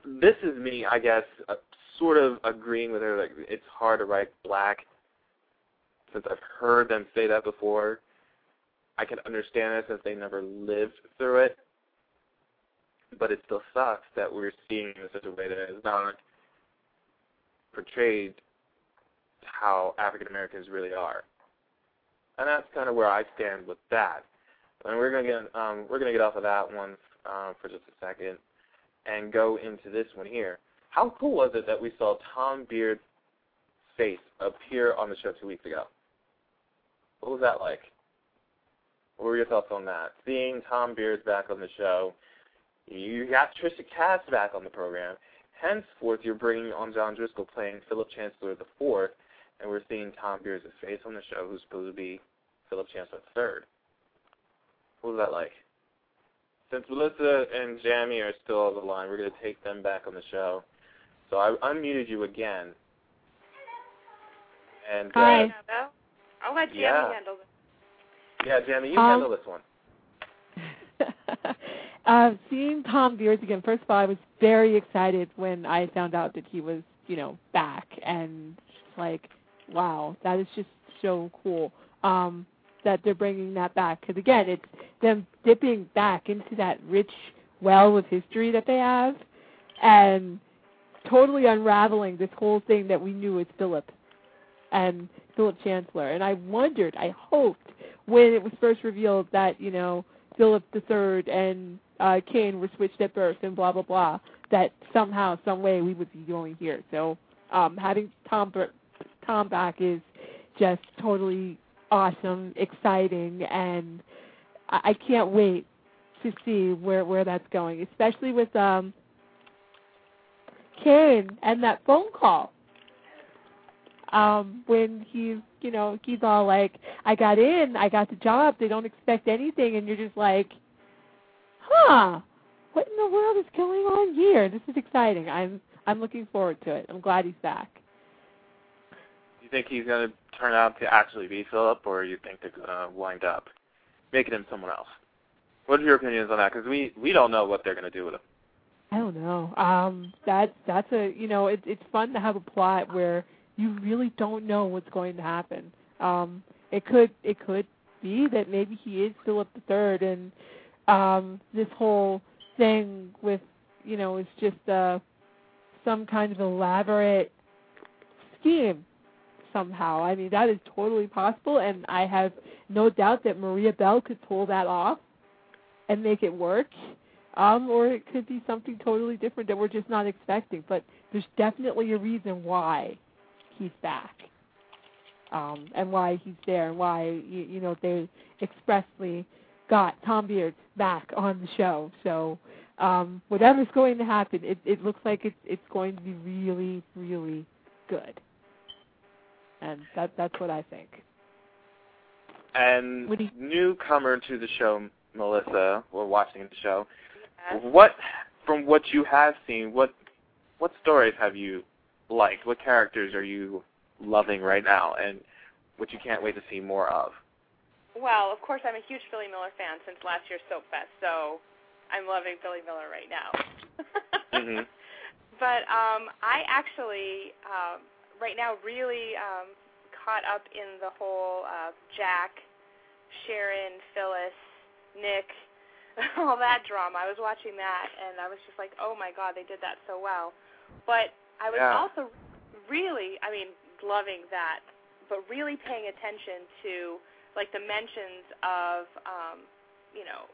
This is me, I guess, uh, sort of agreeing with her. Like it's hard to write black, since I've heard them say that before. I can understand it since they never lived through it but it still sucks that we're seeing it in such a way that is not portrayed how African Americans really are. And that's kind of where I stand with that. And we're gonna get um, we're gonna get off of that one um, for just a second and go into this one here. How cool was it that we saw Thom Bierdz's face appear on the show two weeks ago? What was that like? What were your thoughts on that? Seeing Thom Bierdz back on the show you got Tricia Cast back on the program. Henceforth, you're bringing on John Driscoll playing Philip Chancellor the Fourth, and we're seeing Thom Bierdz' face on the show, who's supposed to be Philip Chancellor the Third. What was that like? Since Melissa and Jamie are still on the line, we're going to take them back on the show. So I unmuted you again. And uh, Hi. I'll let Jamie Yeah. handle this. yeah, Jamie, you Um, handle this one. uh, seeing Thom Bierdz again. First of all, I was very excited when I found out that he was, you know, back, and like, wow, that is just so cool. Um, that they're bringing that back because again, it's them dipping back into that rich well of history that they have, and totally unraveling this whole thing that we knew as Philip and Philip Chancellor. And I wondered, I hoped when it was first revealed that you know Philip III and uh, Cane were switched at birth and blah blah blah, that somehow, some way we would be going here. So um, having Tom Tom back is just totally awesome, exciting, and I, I can't wait to see where where that's going, especially with um, Cane and that phone call um when he's you know he's all like i got in i got the job they don't expect anything and you're just like huh what in the world is going on here this is exciting i'm i'm looking forward to it i'm glad he's back Do you think he's going to turn out to actually be Philip, or do you think they're going to wind up making him someone else? What are your opinions on that? Because we we don't know what they're going to do with him. i don't know um that's that's a you know it, it's fun to have a plot where you really don't know what's going to happen. Um it could it could be that maybe he is philip the third and um this whole thing with you know is just uh some kind of elaborate scheme somehow. I mean that is totally possible and i have no doubt that maria bell could pull that off and make it work um or it could be something totally different that we're just not expecting. But there's definitely a reason why he's back um and why he's there and why you, you know they expressly got Thom Bierdz back on the show. So um whatever's going to happen, it it looks like it's it's going to be really really good. And that that's what I think. And you- newcomer to the show, Melissa, we're watching the show, what from what you have seen, what what stories have you liked? What characters are you loving right now, and what you can't wait to see more of? Well, of course, I'm a huge Billy Miller fan since last year's Soap Fest, so I'm loving Billy Miller right now. Mhm. But um, I actually, um, right now, really um, caught up in the whole uh, Jack, Sharon, Phyllis, Nick, all that drama. I was watching that, and I was just like, oh my god, they did that so well. But I was Yeah. also really, I mean, loving that, but really paying attention to like the mentions of, um, you know,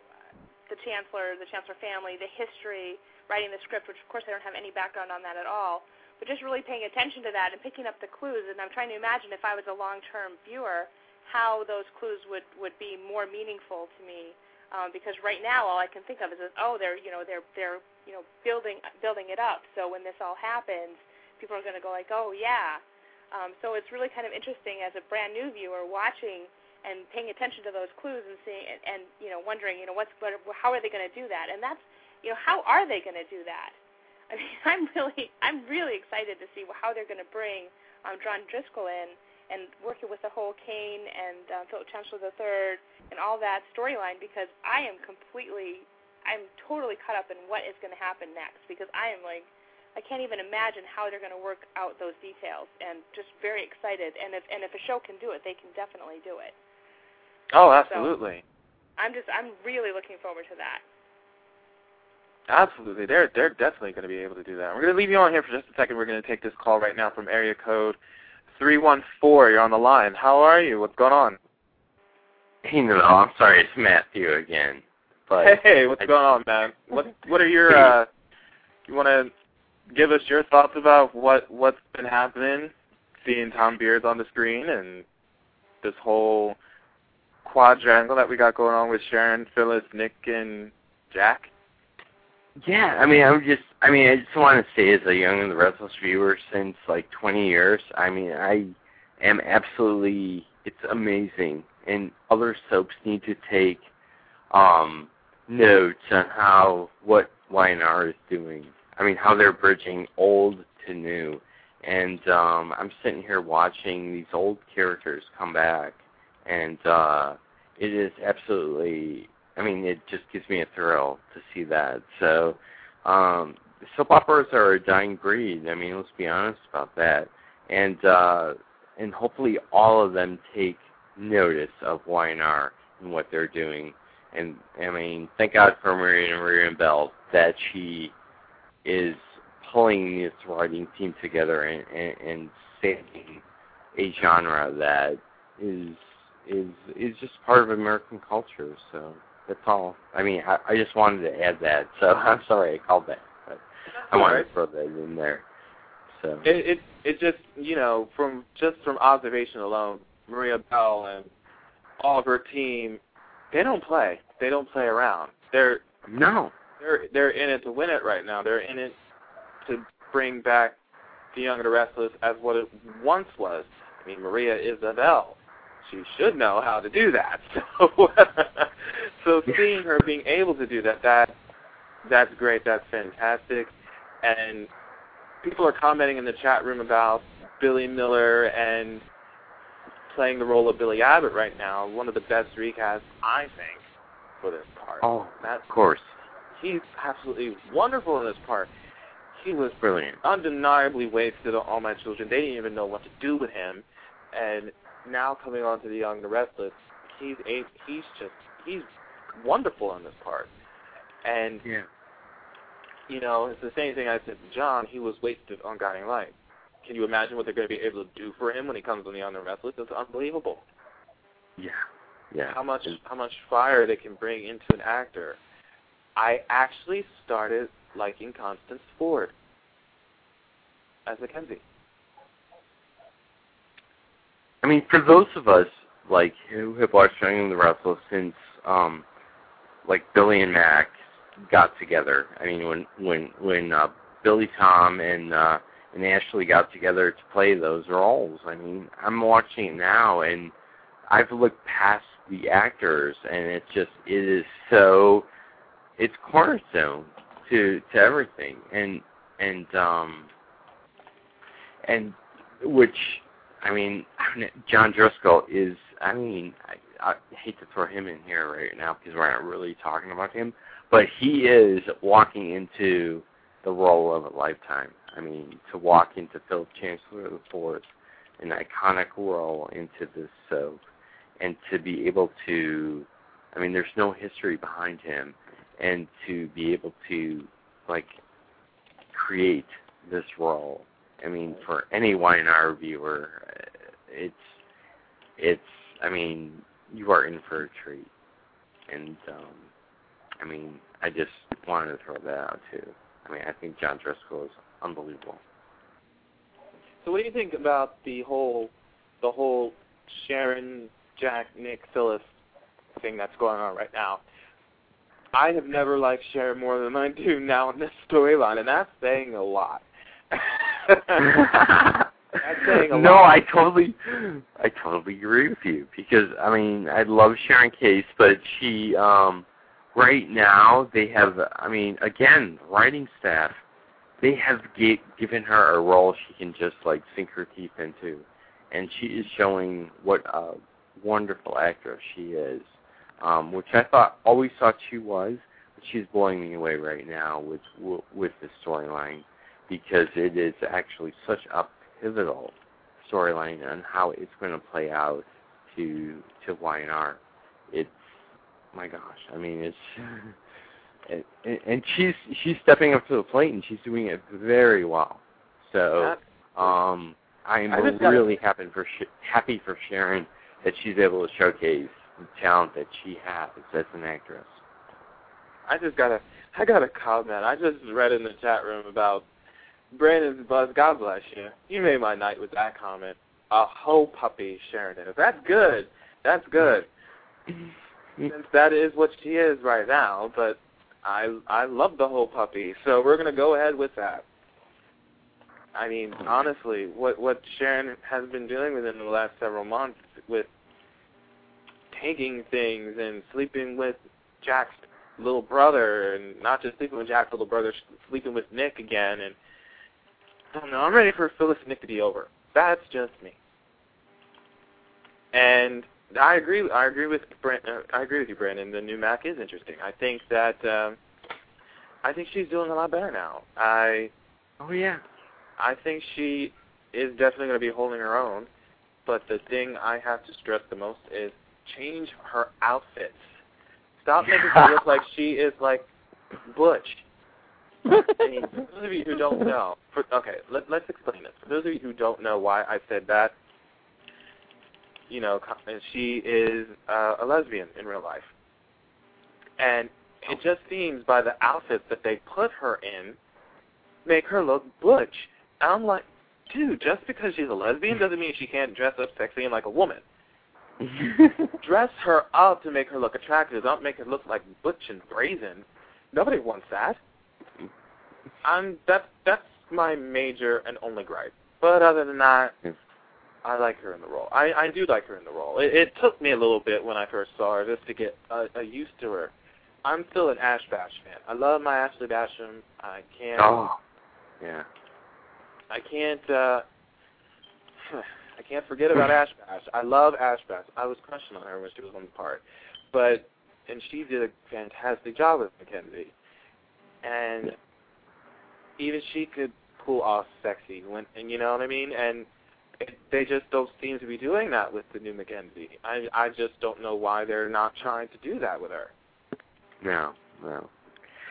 the chancellor, the chancellor family, the history, writing the script, which of course I don't have any background on that at all, but just really paying attention to that and picking up the clues. And I'm trying to imagine if I was a long-term viewer, how those clues would would be more meaningful to me. Um, because right now all I can think of is, oh, they're you know they're they're you know building building it up. So when this all happens, people are going to go like, oh yeah. Um, so it's really kind of interesting as a brand new viewer watching and paying attention to those clues and seeing and, and you know wondering you know what's what, how are they going to do that and that's you know how are they going to do that I mean I'm really I'm really excited to see how they're going to bring um, John Driscoll in and working with the whole Cane and uh, Philip Chancellor III and all that storyline because I am completely I'm totally caught up in what is going to happen next because I am like I can't even imagine how they're going to work out those details, and just very excited. And if and if a show can do it, they can definitely do it. Oh, absolutely. So I'm just I'm really looking forward to that. Absolutely, they're they're definitely going to be able to do that. We're going to leave you on here for just a second. We're going to take this call right now from area code three one four. You're on the line. How are you? What's going on? Hey, no, I'm sorry, it's Matthew again. But hey, what's I, going on, man? What what are your uh? You want to give us your thoughts about what what's been happening, seeing Thom Bierdz on the screen, and this whole quadrangle that we got going on with Sharon, Phyllis, Nick, and Jack. Yeah, I mean, I'm just, I mean, I just want to say, as a Young and the Restless viewer since like 20 years, I mean, I am absolutely, it's amazing, and other soaps need to take um notes on how what Y&R is doing I mean, how they're bridging old to new. And um, I'm sitting here watching these old characters come back, and uh, it is absolutely. I mean, it just gives me a thrill to see that. So, um, soap operas are a dying breed. I mean, let's be honest about that. And uh, and hopefully, all of them take notice of Y&R and what they're doing. And I mean, thank God for Maria Maria Bell that she is pulling this writing team together and, and, and saving a genre that is is is just part of American culture. So that's all. I mean, I, I just wanted to add that. So I'm sorry I called that, but I wanted to throw that in there. So it, it it just you know from just from observation alone, Maria Bell and all of her team, they don't play. They don't play around. They're no they're they're in it to win it right now. They're in it to bring back the Young and the Restless as what it once was. I mean, Maria Isabel. She should know how to do that. So, so seeing her being able to do that, that that's great. That's fantastic. And people are commenting in the chat room about Billy Miller and playing the role of Billy Abbott right now. One of the best recasts, I think, for this part. Oh, that's, of course he's absolutely wonderful in this part. He was brilliant, undeniably wasted on All My Children. They didn't even know what to do with him, and now coming on to The Young and the Restless, he's a, he's just he's wonderful in this part. And yeah. you know, it's the same thing I said to John. He was wasted on Guiding Light. Can you imagine what they're going to be able to do for him when he comes on The Young and the Restless? It's unbelievable. Yeah. Yeah. How much how much fire they can bring into an actor I actually started liking Constance Ford as Mackenzie. I mean, for those of us like who have watched Young and the Restless since um like Billy and Mac got together. I mean, when when when uh, Billy Tom and uh, and Ashley got together to play those roles. I mean, I'm watching it now and I've looked past the actors and it just it is so it's cornerstone to to everything and and um and which I mean John Driscoll is I mean I, I hate to throw him in here right now because we're not really talking about him but he is walking into the role of a lifetime I mean to walk into Philip Chancellor the Fourth an iconic role into this soap and to be able to I mean there's no history behind him and to be able to like create this role. I mean, for any Y&R viewer, it's it's. I mean, you are in for a treat, and um, I mean, I just wanted to throw that out too. I mean, I think John Driscoll is unbelievable. So, what do you think about the whole the whole Sharon, Jack, Nick, Phyllis thing that's going on right now? I have never liked Sharon more than I do now in this storyline, and that's saying a lot. That's saying a no. I totally, I totally agree with you because I mean I love Sharon Case, but she, um, right now they have, I mean, again, writing staff, they have g- given her a role she can just like sink her teeth into, and she is showing what a wonderful actress she is, um, which I thought always thought she was, but she's blowing me away right now with with the storyline because it is actually such a pivotal storyline on how it's going to play out to to Y&R. It's my gosh, I mean it's and, and she's she's stepping up to the plate and she's doing it very well. So um I'm I just gotta- really happy for Sh- happy for Sharon that she's able to showcase the talent that she has as an actress. I just gotta, I gotta comment. I just read in the chat room about Brandon's buzz. God bless you. You made my night with that comment. A whole puppy, Sharon is. That's good. That's good. Since that is what she is right now, but I I love the whole puppy, so we're gonna go ahead with that. I mean, hmm. honestly, what what Sharon has been doing within the last several months with taking things and sleeping with Jack's little brother, and not just sleeping with Jack's little brother, sleeping with Nick again, and I don't know. I'm ready for Phyllis and Nick to be over. That's just me. And I agree. I agree with Brand, uh, I agree with you, Brandon. The new Mac is interesting. I think that um, I think she's doing a lot better now. I Oh yeah. I think she is definitely going to be holding her own. But the thing I have to stress the most is change her outfits. Stop making her look like she is like Butch. I mean, for those of you who don't know, for, okay, let, let's explain this. For those of you who don't know why I said that, you know, she is uh, a lesbian in real life, and it just seems by the outfits that they put her in, make her look butch. And I'm like, dude, just because she's a lesbian doesn't mean she can't dress up sexy and like a woman. Dress her up to make her look attractive. Don't make her look like butch and brazen. Nobody wants that. I'm that's that's my major and only gripe. But other than that, I like her in the role. I I do like her in the role. It, it took me a little bit when I first saw her just to get uh, uh, used to her. I'm still an Ash Bash fan. I love my Ashley Bashioum. I can't. Oh. Yeah. I can't. uh I can't forget about Ash Bash. I love Ash Bash. I was crushing on her when she was on the part, but and she did a fantastic job with Mackenzie, and even she could pull off sexy when and you know what I mean. And it, they just don't seem to be doing that with the new Mackenzie. I I just don't know why they're not trying to do that with her. No, no.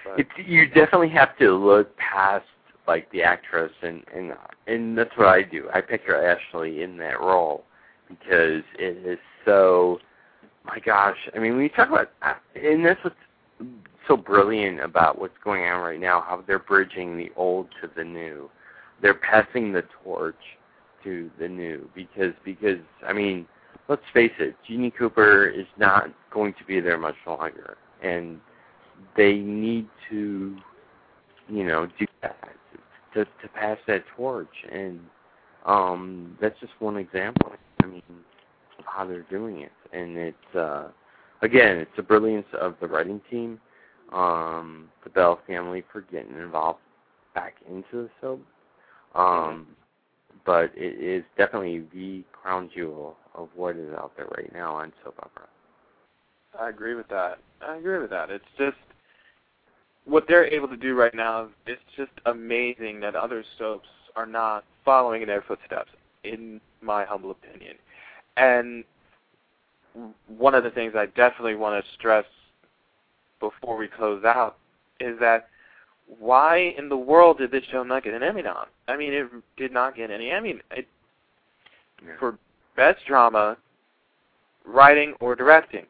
But, It, you definitely have to look past like the actress, and and and that's what I do. I picture Ashley in that role because it is so. My gosh, I mean, when you talk about, and that's what's so brilliant about what's going on right now. How they're bridging the old to the new. They're passing the torch to the new because because I mean, let's face it, Jeanne Cooper is not going to be there much longer, and they need to, you know, do that to to pass that torch, and um, that's just one example. I mean, of how they're doing it, and it's uh, again, it's the brilliance of the writing team, um, the Bell family for getting involved back into the soap. Um, but it is definitely the crown jewel of what is out there right now on soap opera. I agree with that. I agree with that. It's just what they're able to do right now. It's just amazing that other soaps are not following in their footsteps, in my humble opinion. And one of the things I definitely want to stress before we close out is that why in the world did this show not get an Emmy nom? I mean, it did not get any Emmy it, for best drama, writing, or directing.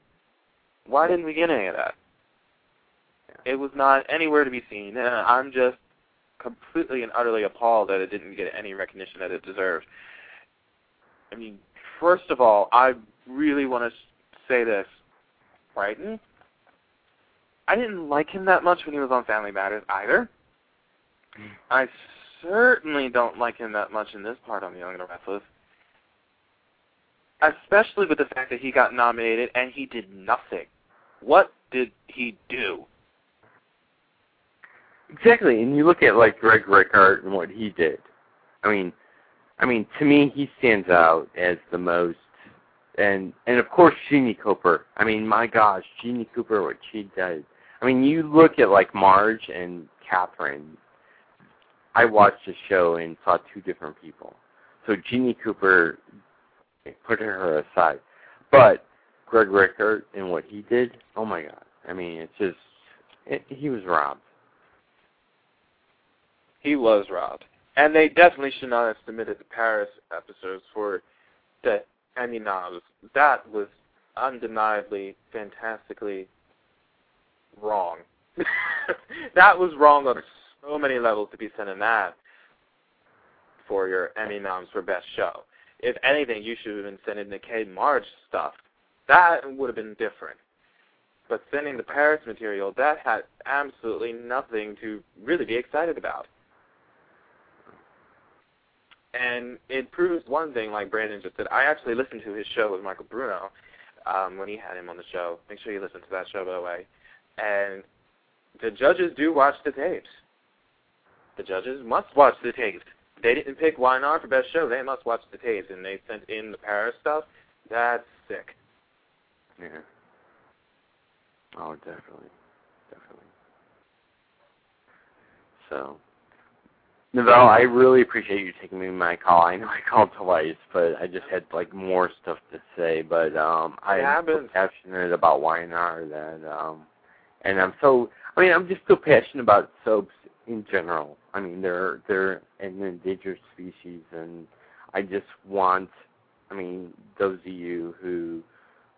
Why didn't we get any of that? It was not anywhere to be seen, and I'm just completely and utterly appalled that it didn't get any recognition that it deserved. I mean, first of all, I really want to say this. Bryton, I didn't like him that much when he was on Family Matters either. I certainly don't like him that much in this part on The Young and the Restless. Especially with the fact that he got nominated and he did nothing. What did he do? Exactly, and you look at like Greg Rikaart and what he did. I mean, I mean, to me, he stands out as the most, and and of course, Jeanne Cooper. I mean, my gosh, Jeanne Cooper, what she does. I mean, you look at like Marge and Catherine. I watched the show and saw two different people. So Jeanne Cooper, put her aside, but Greg Rikaart and what he did. Oh my God! I mean, it's just it, he was robbed. He was robbed. And they definitely should not have submitted the Paris episodes for the Emmy noms. That was undeniably, fantastically wrong. that was wrong on so many levels to be sending that for your Emmy noms for Best Show. If anything, you should have been sending the Kate Marge stuff. That would have been different. But sending the Paris material, that had absolutely nothing to really be excited about. And it proves one thing, like Brandon just said. I actually listened to his show with Michael Bruno um, when he had him on the show. Make sure you listen to that show, by the way. And the judges do watch the tapes. The judges must watch the tapes. They didn't pick Y&R for best show. They must watch the tapes, and they sent in the Paris stuff. That's sick. Yeah. Oh, definitely, definitely. So, Novell, I really appreciate you taking me my call. I know I called twice, but I just had like more stuff to say. But um, I'm so passionate about Y&R that um, and I'm so. I mean, I'm just so passionate about soaps in general. I mean, they're they're an endangered species, and I just want. I mean, those of you who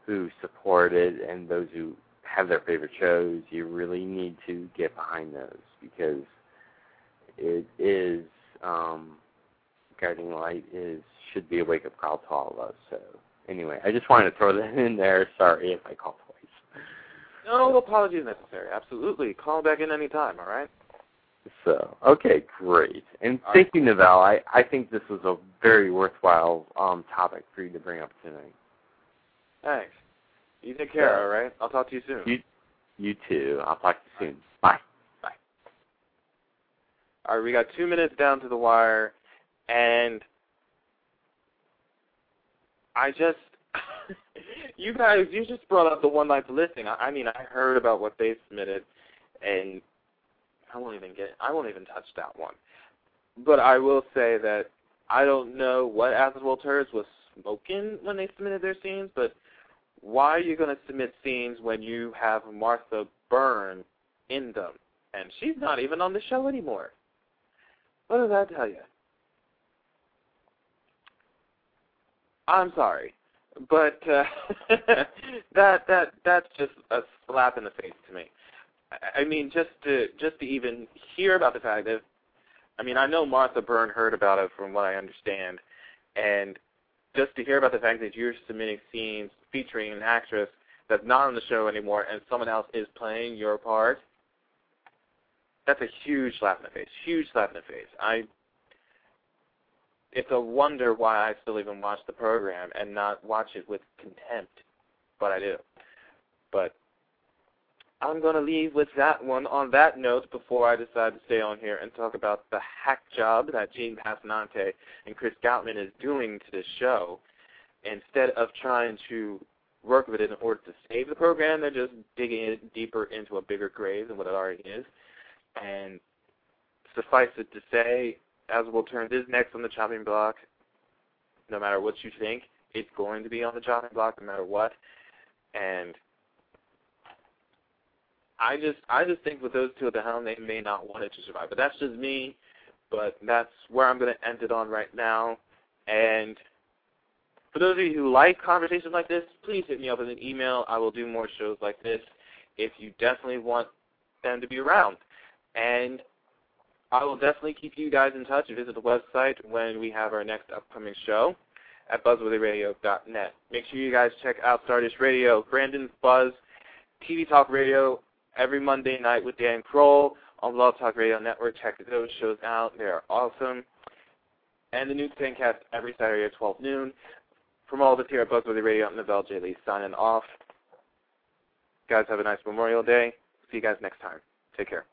who support it and those who have their favorite shows, you really need to get behind those because it is um, guiding light is should be a wake up call to all of us. So anyway, I just wanted to throw that in there. Sorry if I called. No apologies necessary. Absolutely, call back in any time. All right. So okay, great, and all thank right. you, Novell. I I think this was a very worthwhile um, topic for you to bring up tonight. Thanks. You take care. So, all right. I'll talk to you soon. You you too. I'll talk to you soon. Bye. Bye. All right, we got two minutes down to the wire, and I just, you guys, you just brought up the one night listing. I, I mean, I heard about what they submitted, and I won't even get, I won't even touch that one. But I will say that I don't know what Athens Turds was smoking when they submitted their scenes, but why are you going to submit scenes when you have Martha Byrne in them? And she's not even on the show anymore. What does that tell you? I'm sorry, but uh, that that that's just a slap in the face to me. I mean, just to just to even hear about the fact that, I mean, I know Martha Byrne heard about it from what I understand, and just to hear about the fact that you're submitting scenes featuring an actress that's not on the show anymore and someone else is playing your part, that's a huge slap in the face. Huge slap in the face. I. It's a wonder why I still even watch the program and not watch it with contempt, but I do. But I'm going to leave with that one on that note before I decide to stay on here and talk about the hack job that Jean Passanante and Chris Goutman is doing to this show. Instead of trying to work with it in order to save the program, they're just digging it deeper into a bigger grave than what it already is. And suffice it to say, as we'll turn this next on the chopping block, no matter what you think, it's going to be on the chopping block no matter what. And I just I just think with those two at the helm, they may not want it to survive. But that's just me. But that's where I'm going to end it on right now. And for those of you who like conversations like this, please hit me up with an email. I will do more shows like this if you definitely want them to be around. And I will definitely keep you guys in touch. Visit the website when we have our next upcoming show at buzzworthyradio.net. Make sure you guys check out Stardust Radio, Brandon's Buzz, TV Talk Radio every Monday night with Dan Kroll. on Blog Talk Radio Network. Check those shows out. They are awesome. And the new Fancast every Saturday at 12 noon. From all of us here at Buzzworthy Radio, I'm Novell J. Lee signing off. Guys, have a nice Memorial Day. See you guys next time. Take care.